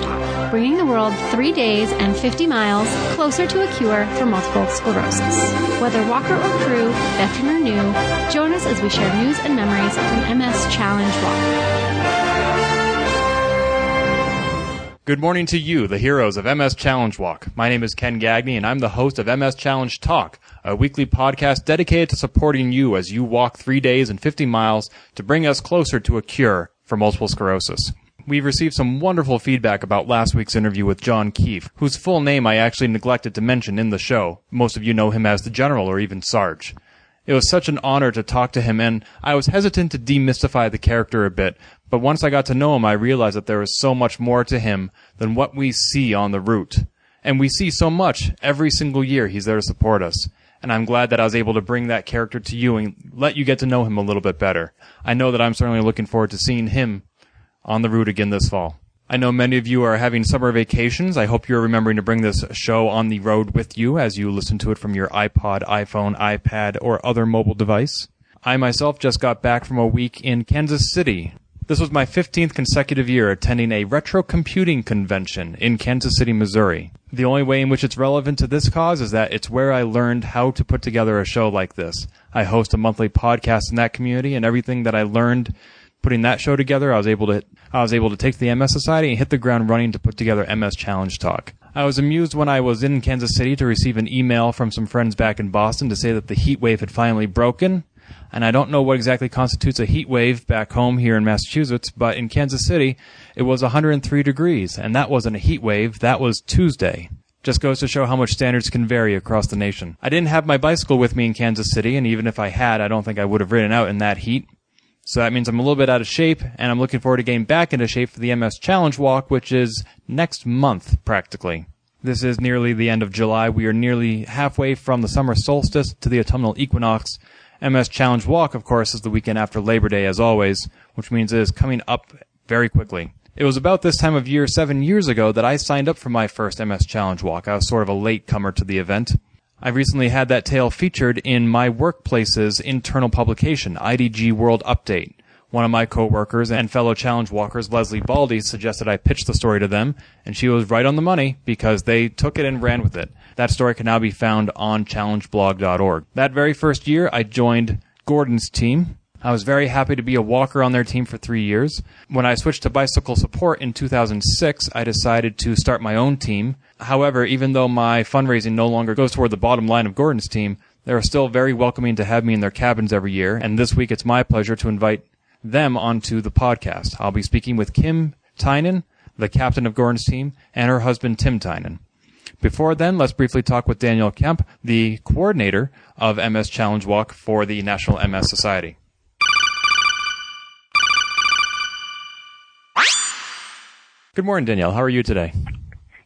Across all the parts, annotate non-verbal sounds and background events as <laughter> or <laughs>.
Challenge Talk, bringing the world three days and 50 miles closer to a cure for multiple sclerosis. Whether walker or crew, veteran or new, join us as we share news and memories from MS Challenge Walk. Good morning to you, the heroes of MS Challenge Walk. My name is Ken Gagne, and I'm the host of MS Challenge Talk, a weekly podcast dedicated to supporting you as you walk three days and 50 miles to bring us closer to a cure for multiple sclerosis. We've received some wonderful feedback about last week's interview with John Keefe, whose full name I actually neglected to mention in the show. Most of you know him as the General or even Sarge. It was such an honor to talk to him, and I was hesitant to demystify the character a bit, but once I got to know him, I realized that there was so much more to him than what we see on the route. And we see so much every single year he's there to support us. And I'm glad that I was able to bring that character to you and let you get to know him a little bit better. I know that I'm certainly looking forward to seeing him on the route again this fall. I know many of you are having summer vacations. I hope you're remembering to bring this show on the road with you as you listen to it from your iPod, iPhone, iPad, or other mobile device. I myself just got back from a week in Kansas City. This was my 15th consecutive year attending a retro computing convention in Kansas City, Missouri. The only way in which it's relevant to this cause is that it's where I learned how to put together a show like this. I host a monthly podcast in that community and everything that I learned putting that show together, I was able to I was able to take the MS Society and hit the ground running to put together MS Challenge Talk. I was amused when I was in Kansas City to receive an email from some friends back in Boston to say that the heat wave had finally broken. And I don't know what exactly constitutes a heat wave back home here in Massachusetts, but in Kansas City, it was 103 degrees, and that wasn't a heat wave, that was Tuesday. Just goes to show how much standards can vary across the nation. I didn't have my bicycle with me in Kansas City, and even if I had, I don't think I would have ridden out in that heat. So that means I'm a little bit out of shape, and I'm looking forward to getting back into shape for the MS Challenge Walk, which is next month, practically. This is nearly the end of July. We are nearly halfway from the summer solstice to the autumnal equinox. MS Challenge Walk, of course, is the weekend after Labor Day, as always, which means it is coming up very quickly. It was about this time of year seven years ago that I signed up for my first MS Challenge Walk. I was sort of a late comer to the event. I recently had that tale featured in my workplace's internal publication, IDG World Update. One of my coworkers and fellow challenge walkers, Leslie Baldy, suggested I pitch the story to them, and she was right on the money because they took it and ran with it. That story can now be found on challengeblog.org. That very first year, I joined Gordon's team. I was very happy to be a walker on their team for three years. When I switched to bicycle support in 2006, I decided to start my own team. However, even though my fundraising no longer goes toward the bottom line of Gordon's team, they are still very welcoming to have me in their cabins every year. And this week, it's my pleasure to invite them onto the podcast. I'll be speaking with Kim Tynan, the captain of Gordon's team, and her husband, Tim Tynan. Before then, let's briefly talk with Danielle Kemp, the coordinator of MS Challenge Walk for the National MS Society. Good morning, Danielle. How are you today?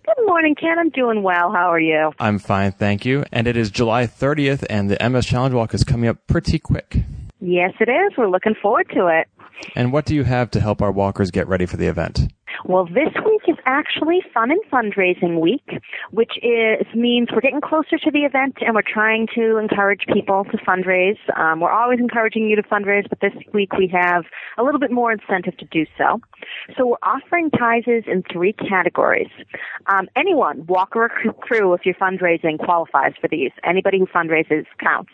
Good morning, Ken. I'm doing well. How are you? I'm fine, thank you. And it is July 30th, and the MS Challenge Walk is coming up pretty quick. Yes, it is. We're looking forward to it. And what do you have to help our walkers get ready for the event? Well, this week is actually Fun and Fundraising Week, which is means we're getting closer to the event and we're trying to encourage people to fundraise. Um, we're always encouraging you to fundraise, but this week we have a little bit more incentive to do so. So we're offering prizes in three categories. Um, anyone, walker or crew, if you're fundraising, qualifies for these. Anybody who fundraises counts.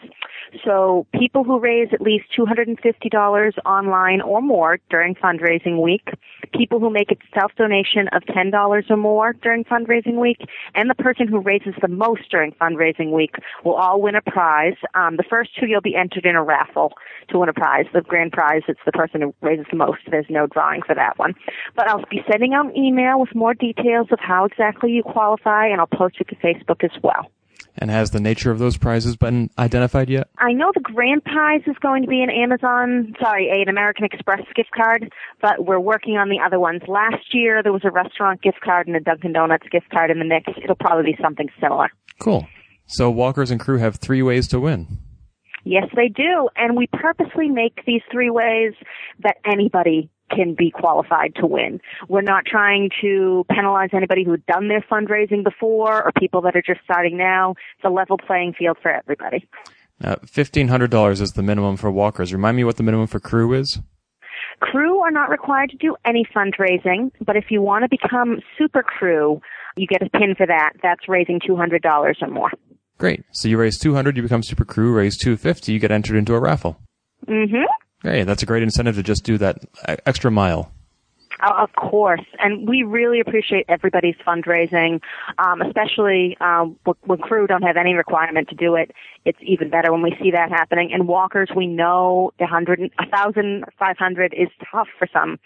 So people who raise at least $250 online or more during fundraising week, people who make a self-donation of $10 or more during fundraising week, and the person who raises the most during fundraising week will all win a prize. Um, the first two you'll be entered in a raffle to win a prize. The grand prize, it's the person who raises the most. There's no drawing for that one. But I'll be sending out an email with more details of how exactly you qualify, and I'll post it to Facebook as well. And has the nature of those prizes been identified yet? I know the grand prize is going to be an Amazon, sorry, an American Express gift card, but we're working on the other ones. Last year there was a restaurant gift card and a Dunkin' Donuts gift card in the mix. It'll probably be something similar. Cool. So walkers and crew have three ways to win. Yes, they do. And we purposely make these three ways that anybody can be qualified to win. We're not trying to penalize anybody who's done their fundraising before or people that are just starting now. It's a level playing field for everybody. Uh, $1,500 is the minimum for walkers. Remind me what the minimum for crew is? Crew are not required to do any fundraising, but if you want to become super crew, you get a pin for that. That's raising $200 or more. Great. So you raise 200, you become super crew, raise 250, you get entered into a raffle. Mm-hmm. Great. That's a great incentive to just do that extra mile. Uh, Of course, and we really appreciate everybody's fundraising, um, especially um, when- when crew don't have any requirement to do it. It's even better when we see that happening. And walkers, we know the hundred, a thousand, five hundred is tough for some,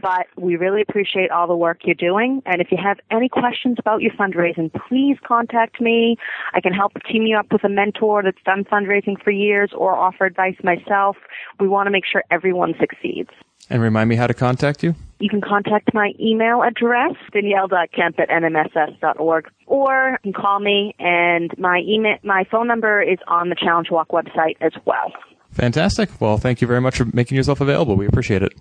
but we really appreciate all the work you're doing. And if you have any questions about your fundraising, please contact me. I can help team you up with a mentor that's done fundraising for years or offer advice myself. We want to make sure everyone succeeds. And remind me how to contact you? You can contact my email address, danielle.kemp at nmss.org, or you can call me, and my email, my phone number is on the Challenge Walk website as well. Fantastic. Well, thank you very much for making yourself available. We appreciate it.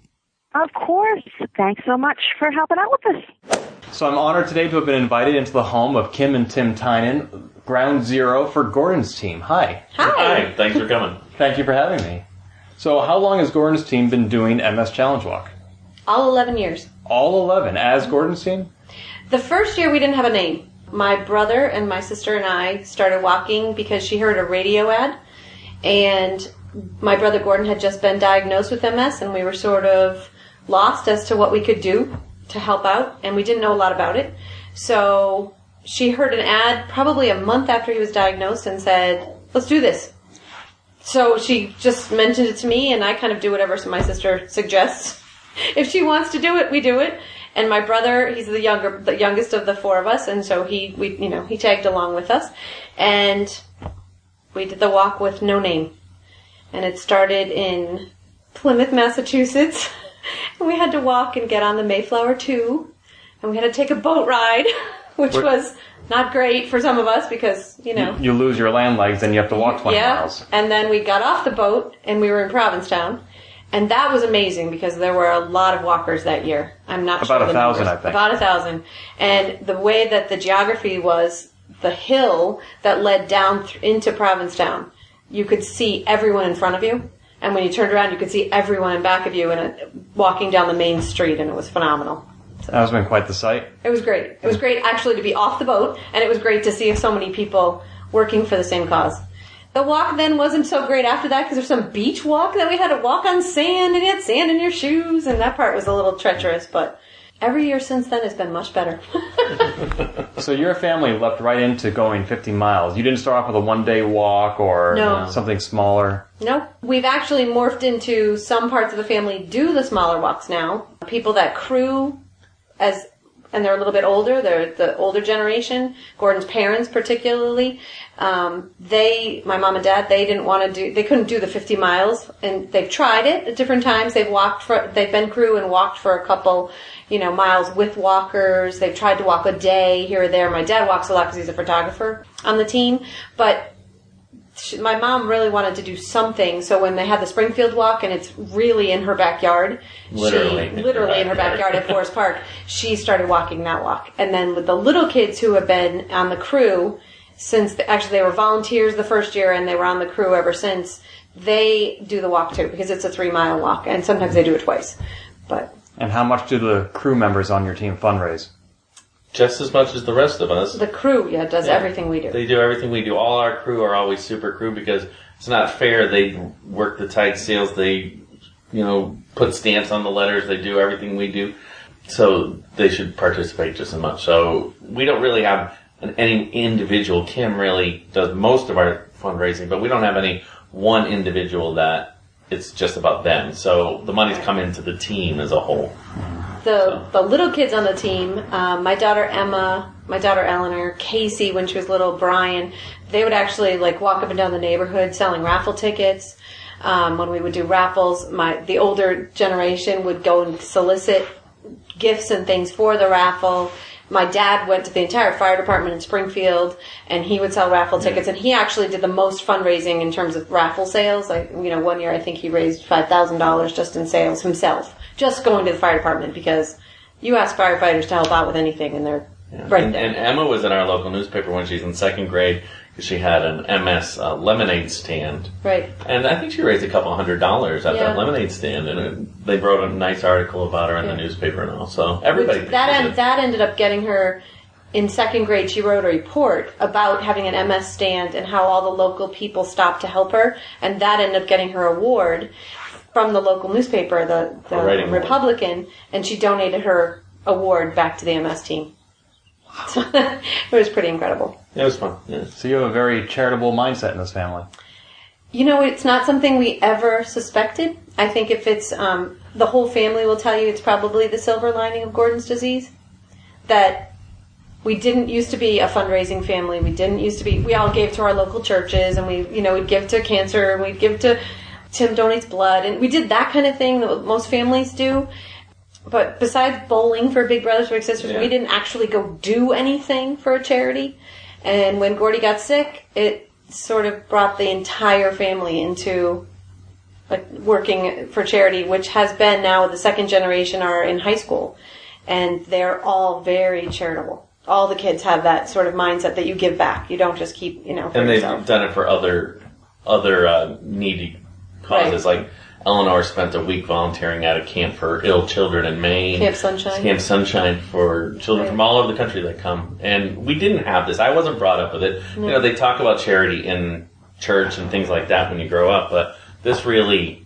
Of course. Thanks so much for helping out with us. So I'm honored today to have been invited into the home of Kim and Tim Tynan, ground zero for Gordon's team. Hi. Hi, thanks for coming. Thank you for having me. So how long has Gordon's team been doing MS Challenge Walk? All 11 years. All 11 as Gordon's team? The first year we didn't have a name. My brother and my sister and I started walking because she heard a radio ad, and my brother Gordon had just been diagnosed with MS, and we were sort of lost as to what we could do to help out, and we didn't know a lot about it. So she heard an ad probably a month after he was diagnosed and said, "Let's do this." So she just mentioned it to me, and I kind of do whatever my sister suggests. <laughs> If she wants to do it, we do it. And my brother, he's the younger, the youngest of the four of us, and so he, we, you know, he tagged along with us, and we did the walk with no name, and it started in Plymouth, Massachusetts, <laughs> and we had to walk and get on the Mayflower Two, and we had to take a boat ride, <laughs> which What- was not great for some of us because you know You lose your land legs and you have to walk 20 yeah. miles. And then we got off the boat and we were in Provincetown. And that was amazing because there were a lot of walkers that year. I'm not About sure a thousand, numbers. I think. About a thousand. And the way that the geography was, the hill that led down th- into Provincetown, you could see everyone in front of you. And when you turned around, you could see everyone in back of you and uh, walking down the main street, and it was phenomenal. That has been quite the sight. It was great. It was great actually to be off the boat, and it was great to see so many people working for the same cause. The walk then wasn't so great after that because there's some beach walk that we had to walk on sand, and you had sand in your shoes, and that part was a little treacherous. But every year since then has been much better. <laughs> <laughs> So your family leapt right into going 50 miles. You didn't start off with a one day walk or No. something smaller. No, we've actually morphed into some parts of the family do the smaller walks now. People that crew as and they're a little bit older, they're the older generation, Gordon's parents particularly. Um, they, my mom and dad, they didn't want to do, they couldn't do the 50 miles and they've tried it at different times. They've walked for, they've been crew and walked for a couple, you know, miles with walkers. They've tried to walk a day here or there. My dad walks a lot because he's a photographer on the team, but she, my mom really wanted to do something. So when they had the Springfield walk, and it's really in her backyard, Literally. she literally in her backyard at Forest Park, she started walking that walk. And then with the little kids who have been on the crew since the, actually they were volunteers the first year and they were on the crew ever since. They do the walk too because it's a three mile walk, and sometimes they do it twice. But And how much do the crew members on your team fundraise? Just as much as the rest of us. the crew, yeah, does Yeah. everything we do. They do everything we do. All our crew are always super crew because it's not fair. They work the tight sales. They, you know, put stamps on the letters. They do everything we do. So they should participate just as much. So we don't really have an, any individual. Kim really does most of our fundraising, but we don't have any one individual that it's just about them. So the money's come into the team as a whole. The the little kids on the team, um, my daughter Emma, my daughter Eleanor, Casey when she was little, Brian, they would actually like walk up and down the neighborhood selling raffle tickets. Um, when we would do raffles, my the older generation would go and solicit gifts and things for the raffle. My dad went to the entire fire department in Springfield, and he would sell raffle tickets. And he actually did the most fundraising in terms of raffle sales. Like you know, one year I think he raised five thousand dollars just in sales himself, just going to the fire department because you ask firefighters to help out with anything, and they're right and, there. and Emma was in our local newspaper when she's in second grade because She had an MS uh, lemonade stand, Right. and I think she raised a couple hundred dollars at Yeah. that lemonade stand, and it, they wrote a nice article about her in the newspaper and all. So everybody that end, that ended up getting her in second grade. She wrote a report about having an MS stand and how all the local people stopped to help her, and that ended up getting her award from the local newspaper, the, the A writing award. Republican, and she donated her award back to the MS team. So <laughs> it was pretty incredible. It was fun. Yeah. So you have a very charitable mindset in this family. You know, it's not something we ever suspected. I think if it's um, the whole family will tell you it's probably the silver lining of Gordon's disease. That we didn't used to be a fundraising family. We didn't used to be. We all gave to our local churches, and we, you know, we'd give to cancer, and we'd give to Tim donates blood, and we did that kind of thing that most families do. But besides bowling for Big Brothers Big Sisters, Yeah. we didn't actually go do anything for a charity. And when Gordy got sick, it sort of brought the entire family into like working for charity, which has been now the second generation are in high school, and they're all very charitable. All the kids have that sort of mindset that you give back. You don't just keep, you know, for and they've yourself. done it for other other uh, needy causes. Like Eleanor spent a week volunteering at a camp for ill children in Maine. Camp Sunshine. Camp Sunshine for children Right. from all over the country that come. And we didn't have this. I wasn't brought up with it. You know, they talk about charity in church and things like that when you grow up, but this really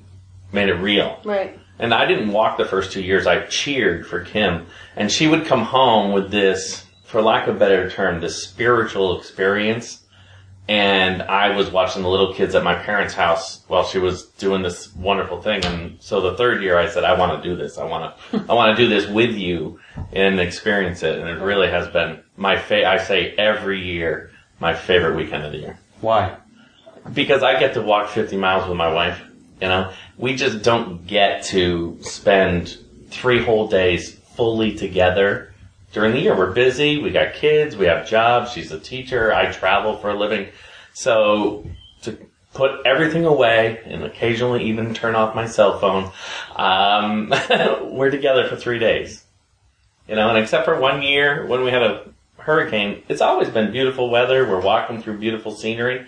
made it real. Right. And I didn't walk the first two years. I cheered for Kim. And she would come home with this, for lack of a better term, this spiritual experience. And I was watching the little kids at my parents' house while she was doing this wonderful thing. And so the third year I said, I want to do this. I want to, I want to do this with you and experience it. And it really has been my fa- I say every year, my favorite weekend of the year Why? because I get to walk 50 miles with my wife. You know, we just don't get to spend three whole days fully together during the year. We're busy. We got kids. We have jobs. She's a teacher. I travel for a living. So to put everything away and occasionally even turn off my cell phone, um, <laughs> we're together for three days. You know, and except for one year when we had a hurricane, it's always been beautiful weather. We're walking through beautiful scenery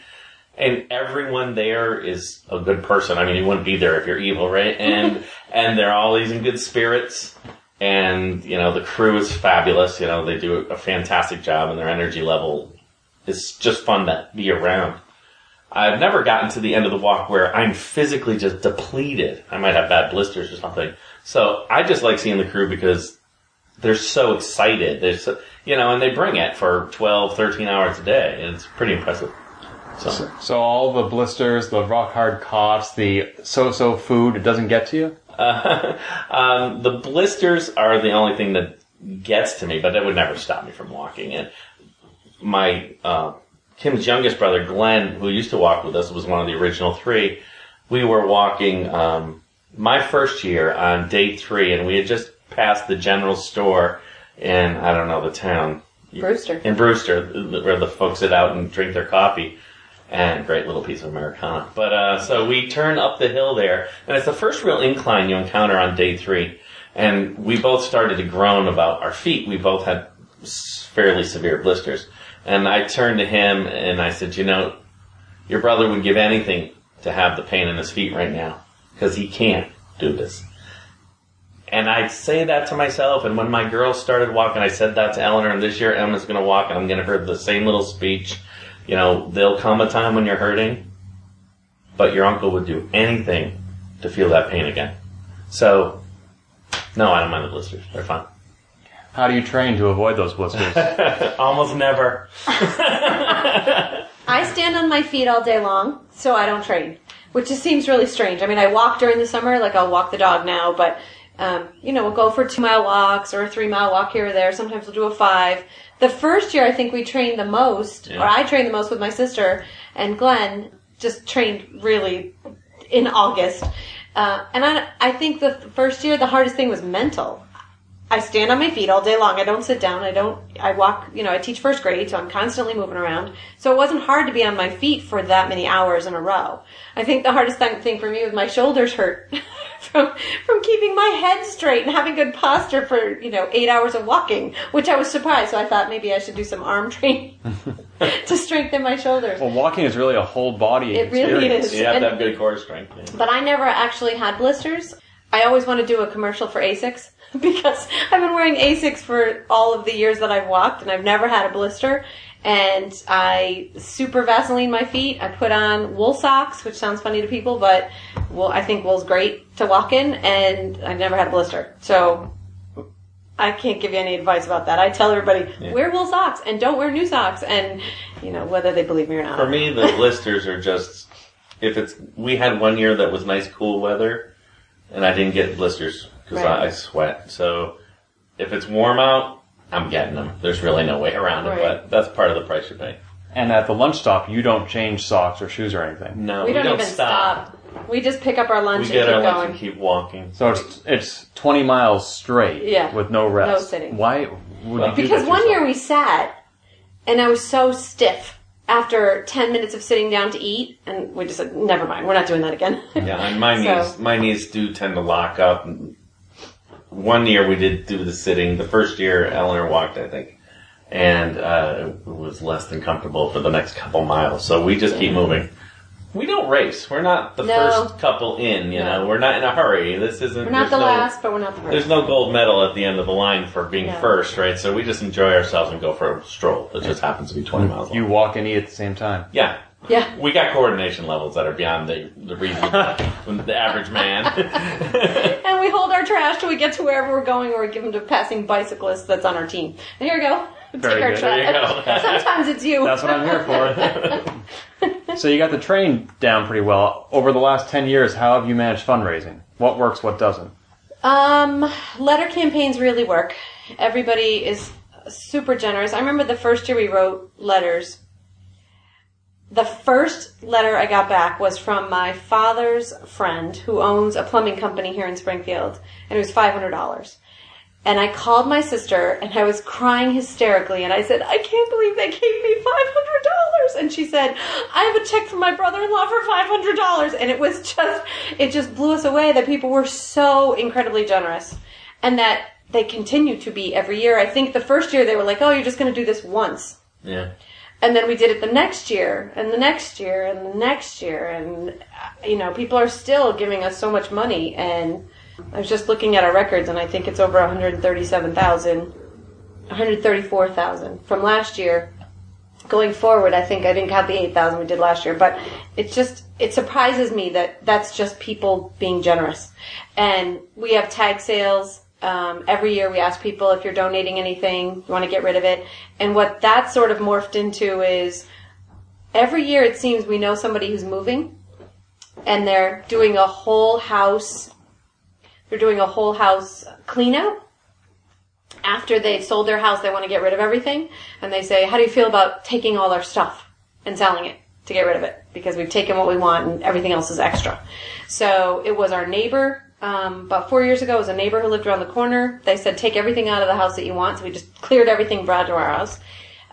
and everyone there is a good person. I mean, you wouldn't be there if you're evil, right? And <laughs> and they're always in good spirits. And you know, the crew is fabulous. You know, they do a fantastic job, and their energy level is just fun to be around. I've never gotten to the end of the walk where I'm physically just depleted. I might have bad blisters or something. So I just like seeing the crew because they're so excited. They're so, you know, and they bring it for 12, 13 hours a day. It's pretty impressive. So. So all the blisters, the rock hard coughs, the so-so food, it doesn't get to you? <laughs> um, the blisters are the only thing that gets to me, but that would never stop me from walking. And my uh, Kim's youngest brother, Glenn, who used to walk with us, was one of the original three. We were walking um, my first year on day three, and we had just passed the general store in I don't know the town Brewster. in Brewster, where the folks sit out and drink their coffee. And great little piece of Americana. But, uh, so we turn up the hill there, and it's the first real incline you encounter on day three. And we both started to groan about our feet. We both had fairly severe blisters. And I turned to him and I said, you know, your brother would give anything to have the pain in his feet right now. Cause he can't do this. And I say that to myself, and when my girls started walking, I said that to Eleanor, and this year Emma's gonna walk, and I'm gonna hear the same little speech. You know, there'll come a time when you're hurting, but your uncle would do anything to feel that pain again. So, no, I don't mind the blisters. They're fine. How do you train to avoid those blisters? <laughs> Almost never. <laughs> <laughs> I stand on my feet all day long, so I don't train, which just seems really strange. I mean, I walk during the summer, like I'll walk the dog now, but um, you know, we'll go for two mile walks or a three mile walk here or there. Sometimes we'll do a five. The first year, I think we trained the most, Yeah. or I trained the most with my sister, and Glenn just trained really in August. Uh, and I, I think the first year, the hardest thing was mental. I stand on my feet all day long. I don't sit down. I don't, I walk, you know, I teach first grade, so I'm constantly moving around. So it wasn't hard to be on my feet for that many hours in a row. I think the hardest thing, thing for me was my shoulders hurt <laughs> from from keeping my head straight and having good posture for you know eight hours of walking, which I was surprised. So I thought maybe I should do some arm <laughs> training <laughs> to strengthen my shoulders. Well, walking is really a whole body It really is. You have And- to have good core strength. yeah. But I never actually had blisters. I always want to do a commercial for Asics <laughs> because I've been wearing Asics for all of the years that I've walked and I've never had a blister. And I super Vaseline my feet. I put on wool socks, which sounds funny to people, but wool, I think wool's great to walk in and I've never had a blister. So I can't give you any advice about that. I tell everybody, Yeah. wear wool socks and don't wear new socks and, you know, whether they believe me or not. For me, the blisters are just if it's. We had one year that was nice, cool weather, and I didn't get blisters because Right. I, I sweat. So if it's warm out, I'm getting them. There's really no way around it, Right. but that's part of the price you pay. And at the lunch stop, you don't change socks or shoes or anything. No, we, we, don't, even stop. We just pick up our lunch We get and our keep lunch and keep walking. So it's it's 20 miles straight Yeah. with no rest. No sitting. Why would you Because one to year we sat, and I was so stiff after ten minutes of sitting down to eat, and we just said, "Never mind, we're not doing that again." Yeah, and my <laughs> So- knees, my knees do tend to lock up. One year we did do the sitting. The first year Eleanor walked, I think, and uh, it was less than comfortable for the next couple miles. So we just keep moving. We don't race. We're not the No. first couple in. You know, we're not in a hurry. This isn't. we're not there's the no, last, but we're not the first. There's no gold medal at the end of the line for being No. first, right? So we just enjoy ourselves and go for a stroll. It just happens to be 20 miles long. You walk and eat at the same time. yeah. Yeah, We got coordination levels that are beyond the, the reason <laughs> the average man. <laughs> and we hold our trash till we get to wherever we're going, or we give them to passing bicyclists that's on our team. And here we go. Very our good. trash. There you go. <laughs> Sometimes it's you. That's what I'm here for. so you got the train down pretty well. Over the last 10 years, how have you managed fundraising? What works, what doesn't? Um, letter campaigns really work. Everybody is super generous. I remember the first year we wrote letters. The first letter I got back was from my father's friend who owns a plumbing company here in Springfield, and it was five hundred dollars. And I called my sister and I was crying hysterically and I said, I can't believe they gave me $500. And she said, I have a check from my brother-in-law for $500. And it was just, it just blew us away that people were so incredibly generous and that they continue to be every year. I think the first year they were like, oh, you're just going to do this once. yeah. And then we did it the next year, and the next year, and the next year, and uh, you know, people are still giving us so much money. And I was just looking at our records, and I think it's over 137,000, 134,000 from last year. Going forward, I think I didn't count the 8,000 we did last year, but it's just it surprises me that that's just people being generous. And we have tag sales. Um, every year we ask people if you're donating anything, you want to get rid of it. And what that sort of morphed into is every year it seems we know somebody who's moving and they're doing a whole house, they're doing a whole house clean out. After they've sold their house, they want to get rid of everything. And they say, how do you feel about taking all our stuff and selling it to get rid of it? Because we've taken what we want and everything else is extra. So it was our neighbor um, about four years ago, it was a neighbor who lived around the corner. They said, take everything out of the house that you want. So we just cleared everything, brought it to our house.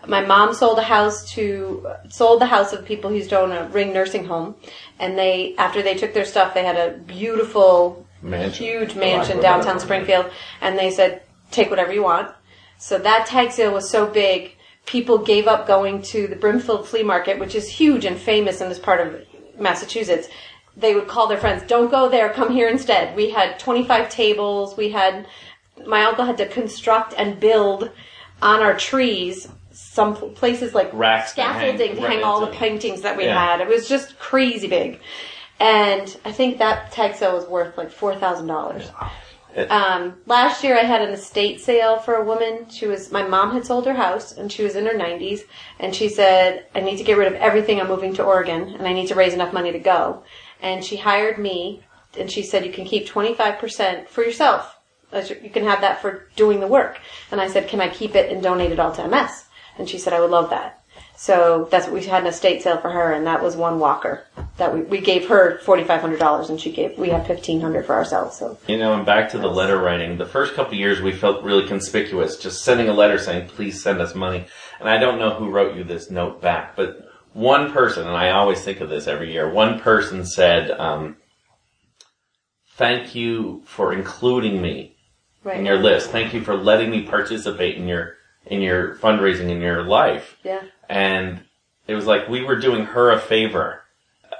My mom sold a house to, sold the house of people who's doing a ring nursing home. And they, after they took their stuff, they had a beautiful, Mansion. huge mansion lack downtown better Springfield. And they said, take whatever you want. So that tag sale was so big, people gave up going to the Brimfield Flea Market, which is huge and famous in this part of Massachusetts. They would call their friends, don't go there, come here instead. We had 25 tables, we had, my uncle had to construct and build on our trees some places like Racks to hang- scaffolding to hang, right, all the paintings that we Yeah. had. It was just crazy big. And I think that tag sale was worth like $4,000. It- Um, last year I had an estate sale for a woman. She was, my mom had sold her house and she was in her 90s and she said, I need to get rid of everything. I'm moving to Oregon and I need to raise enough money to go. And she hired me and she said, you can keep 25% for yourself. You can have that for doing the work. And I said, can I keep it and donate it all to MS? And she said, I would love that. So that's what we had an estate sale for her and that was one walker that we, we gave her $4,500 and she gave, we had 1500 for ourselves. So You know, and back to the letter writing. The first couple years, we felt really conspicuous, just sending a letter saying, "Please send us money." And I don't know who wrote you this note back, but one person, and I always think of this every year. One person said, um, thank you for including me Right. in your list. Thank you for letting me participate in your in your fundraising in your life. Yeah. And it was like we were doing her a favor.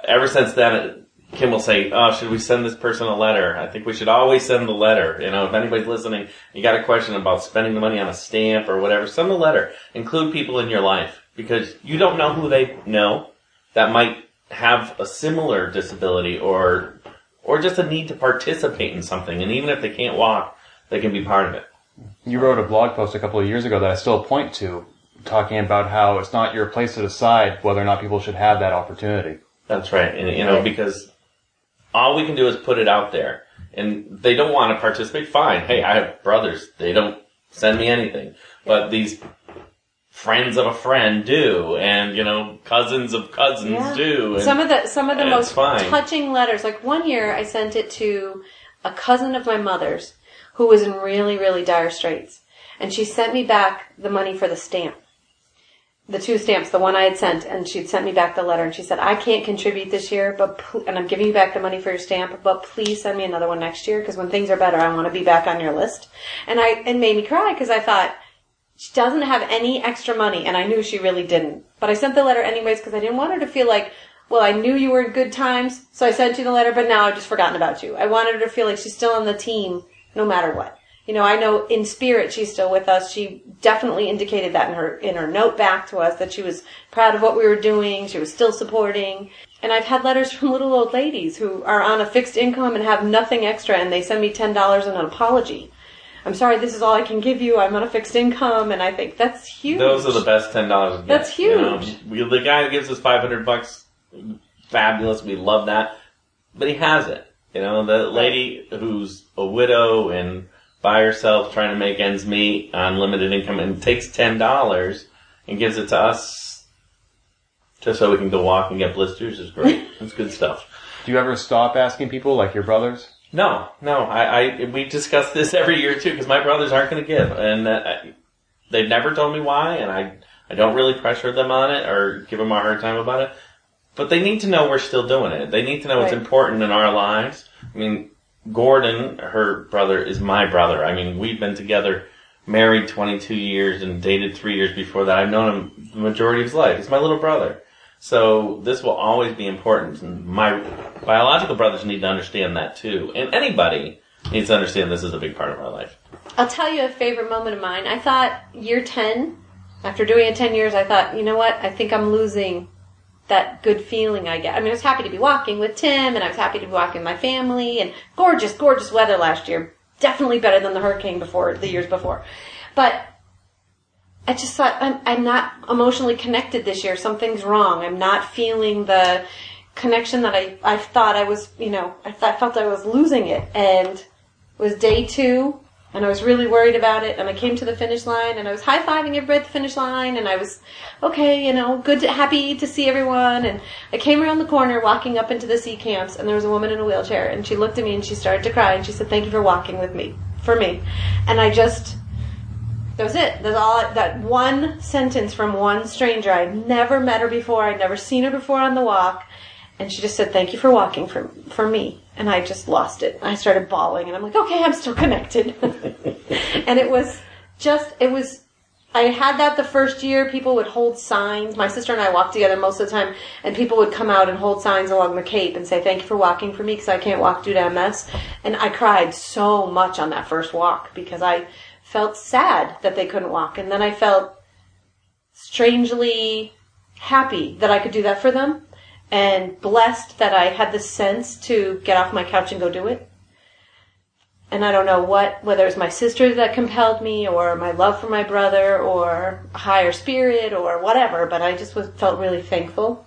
Ever since then, Kim will say, "Oh, should we send this person a letter?" I think we should always send the letter. You know, if anybody's listening, you got a question about spending the money on a stamp or whatever, send the letter. Include people in your life because you don't know who they know that might have a similar disability or or just a need to participate in something. And even if they can't walk, they can be part of it. You wrote a blog post a couple of years ago that I still point to, talking about how it's not your place to decide whether or not people should have that opportunity. That's right. And, you know, Right. because all we can do is put it out there. And they don't want to participate. Fine. Hey, I have brothers. They don't send me anything. But these friends of a friend do. And, you know, cousins of cousins Yeah. do. And some of the some of the most touching letters. Like one year, I sent it to a cousin of my mother's who was in really really dire straits, and she sent me back the money for the stamp, the two stamps, the one I had sent, and she'd sent me back the letter, and she said, "I can't contribute this year, but pl- and I'm giving you back the money for your stamp, but please send me another one next year because when things are better, I want to be back on your list." And I and made me cry because I thought she doesn't have any extra money, and I knew she really didn't. But I sent the letter anyways because I didn't want her to feel like, well, I knew you were in good times, so I sent you the letter, but now I've just forgotten about you. I wanted her to feel like she's still on the team no matter what. You know, I know in spirit she's still with us. She definitely indicated that in her in her note back to us that she was proud of what we were doing. She was still supporting. And I've had letters from little old ladies who are on a fixed income and have nothing extra, and they send me ten dollars and an apology. I'm sorry, this is all I can give you. I'm on a fixed income, and I think that's huge. those are the best ten dollars. That's You know, huge. we, the guy that gives us five hundred bucks, fabulous. We love that, but he has it. You know, the lady who's a widow and by herself trying to make ends meet on limited income and takes ten dollars and gives it to us just so we can go walk and get blisters is great. <laughs> It's good stuff. Do you ever stop asking people, like your brothers? No, no, I, I we discuss this <laughs> every year too because my brothers aren't going to give, and uh, they've never told me why, and I I don't really pressure them on it or give them a hard time about it. But they need to know we're still doing it. They need to know Right. important in our lives. I mean, Gordon, her brother, is my brother. I mean, we've been together, married 22 years, and dated three years before that. I've known him the majority of his life. He's my little brother. So this will always be important. And my biological brothers need to understand that too. And anybody needs to understand this is a big part of our life. I'll tell you a favorite moment of mine. I thought year 10, after doing it 10 years, I thought, you know what? I think I'm losing that good feeling I get. I mean, I was happy to be walking with Tim and I was happy to be walking with my family and gorgeous, gorgeous weather last year. Definitely better than the hurricane before, the years before. But I just thought, I'm, I'm not emotionally connected this year. Something's wrong. I'm not feeling the connection that I, I thought I was, you know, I, I felt I was losing it. And it was day two and I was really worried about it. And I came to the finish line, and I was high fiving everybody at the finish line, and I was okay, you know, good, to, happy to see everyone. And I came around the corner, walking up into the sea camps, and there was a woman in a wheelchair, and she looked at me and she started to cry, and she said, "Thank you for walking with me, for me." And I just that was it. That's all. That one sentence from one stranger. I'd never met her before. I'd never seen her before on the walk, and she just said, "Thank you for walking for for me." And I just lost it. I started bawling, and I'm like, "Okay, I'm still connected." <laughs> and it was just, it was. I had that the first year. People would hold signs. My sister and I walked together most of the time, and people would come out and hold signs along the Cape and say, "Thank you for walking for me," because I can't walk due to MS. And I cried so much on that first walk because I felt sad that they couldn't walk, and then I felt strangely happy that I could do that for them, and blessed that I had the sense to get off my couch and go do it. And I don't know what, whether it was my sister that compelled me, or my love for my brother, or a higher spirit, or whatever, but I just was, felt really thankful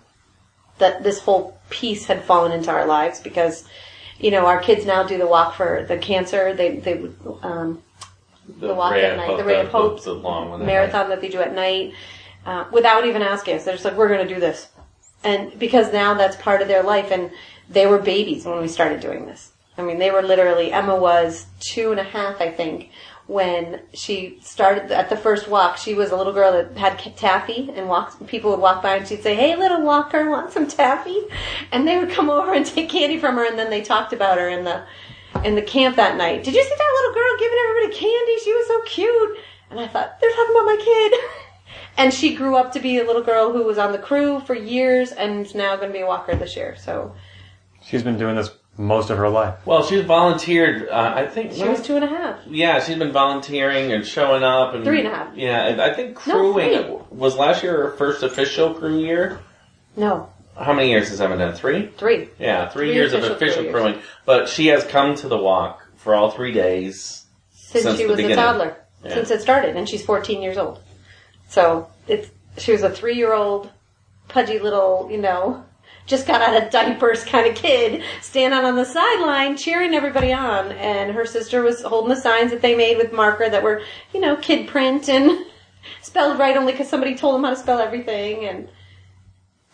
that this whole piece had fallen into our lives because, you know, our kids now do the walk for the cancer. They, they would, um, the walk Ray at night, Hope, the Ray of Hope the long one at marathon that they do at night, uh, without even asking us. They're just like, we're going to do this. And because now that's part of their life, and they were babies when we started doing this. I mean, they were literally, Emma was two and a half, I think, when she started at the first walk. She was a little girl that had taffy, and walked, people would walk by and she'd say, Hey, little walker, want some taffy? And they would come <laughs> over and take candy from her, and then they talked about her in the, in the camp that night. Did you see that little girl giving everybody candy? She was so cute. And I thought, they're talking about my kid. <laughs> and she grew up to be a little girl who was on the crew for years and is now going to be a walker this year. So She's been doing this most of her life. Well, she's volunteered. Uh, I think she was two and a half. Yeah, she's been volunteering and showing up and Three and a half. Yeah, and I think crewing three. was last year her first official crew year. No, How many years has Emma done? Three. three. Yeah, three, Three years of official official crew crewing. But she has come to the walk for all three days. Since, Since she the was a beginning. toddler. Yeah. Since it started. And she's 14 years old. So it's, she was a three year old, pudgy little, you know, just got out of diapers kind of kid, standing on the sideline cheering everybody on. And her sister was holding the signs that they made with marker that were, you know, kid print and <laughs> spelled right only because somebody told them how to spell everything. And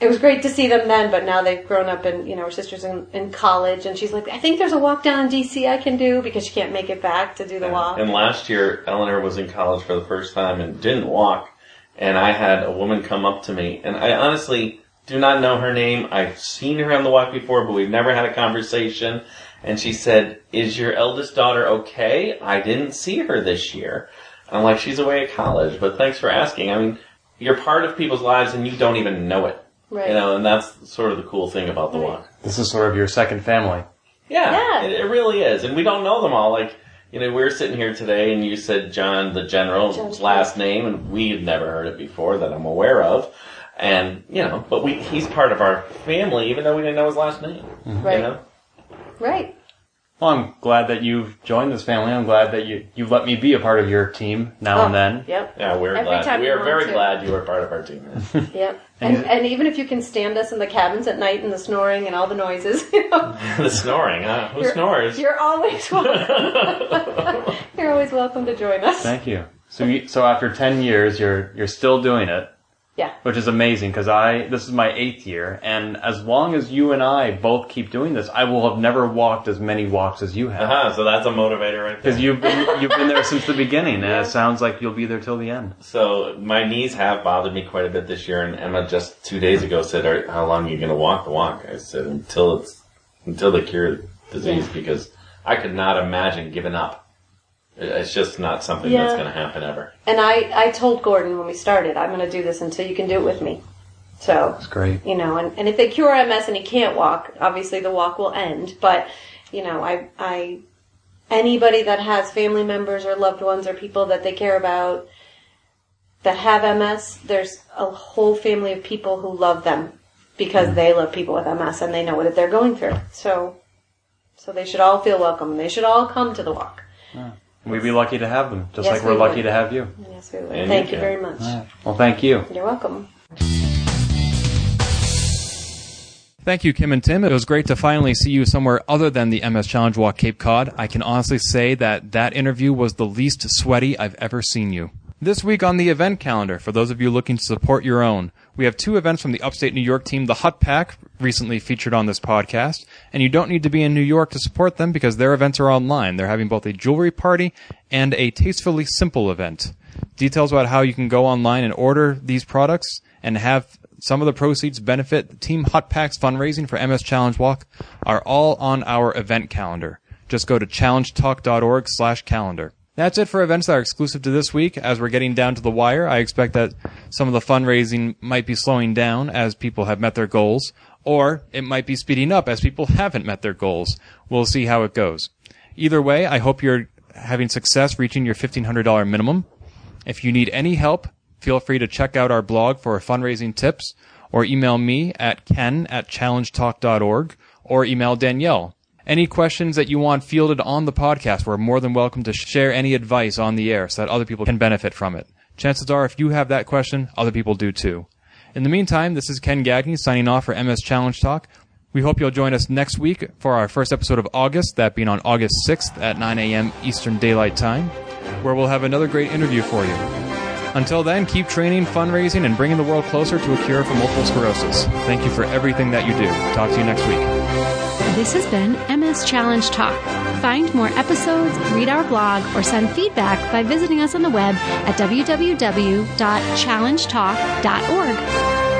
it was great to see them then, but now they've grown up and, you know, her sister's in, in college and she's like, I think there's a walk down in DC I can do because she can't make it back to do the walk. And last year, Eleanor was in college for the first time and didn't walk. And I had a woman come up to me, and I honestly do not know her name. I've seen her on the walk before, but we've never had a conversation. And she said, "Is your eldest daughter okay? I didn't see her this year." And I'm like, "She's away at college, but thanks for asking." I mean, you're part of people's lives, and you don't even know it. Right. You know, and that's sort of the cool thing about the Right. walk. This is sort of your second family. Yeah, Yeah. It, it really is, and we don't know them all. Like you know, we were sitting here today, and you said John the General's John last name, and we had never heard it before that I'm aware of. And you know, but we he's part of our family, even though we didn't know his last name. Mm-hmm. Right. You know, Right. Well, I'm glad that you've joined this family. I'm glad that you you let me be a part of your team now and Oh, then. Yep. yeah, we're Every glad. time We you are want very to. glad you were part of our team. <laughs> Yep. And And, and even if you can stand us in the cabins at night and the snoring and all the noises, <laughs> you know, <laughs> the snoring, huh? Who You're- snores? you're always welcome. you're always welcome to join us. Thank you. So you, so after ten years, you're you're still doing it, Yeah. which is amazing because I this is my eighth year, and as long as you and I both keep doing this, I will have never walked as many walks as you have. uh-huh, so that's a motivator right there. Because you've been you've been there <laughs> since the beginning, and Yeah. it sounds like you'll be there till the end. So my knees have bothered me quite a bit this year, and Emma just two days ago said, "Are- "How long are you going to walk the walk?" I said, "Until it's until they cure the disease," Yeah. because I could not imagine giving up. It- It's just not something Yeah. that's going to happen ever. And I, I told Gordon when we started, I'm going to do this until you can do it with me. So, It's great. you know, and, and if they cure MS and he can't walk, obviously the walk will end. But, you know, I, I, anybody that has family members or loved ones or people that they care about that have MS, there's a whole family of people who love them because they love people with MS and they know what they're going through. So, so they should all feel welcome. and They should all come to the walk. We'd be lucky to have them, just Yes, like we're we lucky would. to have you. Yes, we will. And Thank you you very much. Well, thank you. You're welcome. Thank you, Kim and Tim. It was great to finally see you somewhere other than the MS Challenge Walk Cape Cod. I can honestly say that that interview was the least sweaty I've ever seen you. This week on the event calendar, for those of you looking to support your own, we have two events from the upstate New York team, the Hut Pack, recently featured on this podcast. And you don't need to be in New York to support them because their events are online. They're having both a jewelry party and a tastefully simple event. Details about how you can go online and order these products and have some of the proceeds benefit the Team Hut Pack's fundraising for MS Challenge Walk are all on our event calendar. Just go to challengetalk.org slash calendar. That's it for events that are exclusive to this week. As we're getting down to the wire, I expect that some of the fundraising might be slowing down as people have met their goals, or it might be speeding up as people haven't met their goals. We'll see how it goes. Either way, I hope you're having success reaching your $1,500 minimum. If you need any help, feel free to check out our blog for fundraising tips or email me at ken at challengetalk.org or email Danielle. Any questions that you want fielded on the podcast, we're more than welcome to share any advice on the air so that other people can benefit from it. Chances are if you have that question, other people do too. In the meantime, this is Ken Gagne signing off for MS Challenge Talk. We hope you'll join us next week for our first episode of August, that being on August 6th at 9 a.m. Eastern Daylight Time, where we'll have another great interview for you. Until then, keep training, fundraising, and bringing the world closer to a cure for multiple sclerosis. Thank you for everything that you do. Talk to you next week. This has been MS Challenge Talk. Find more episodes, read our blog, or send feedback by visiting us on the web at www.challengetalk.org.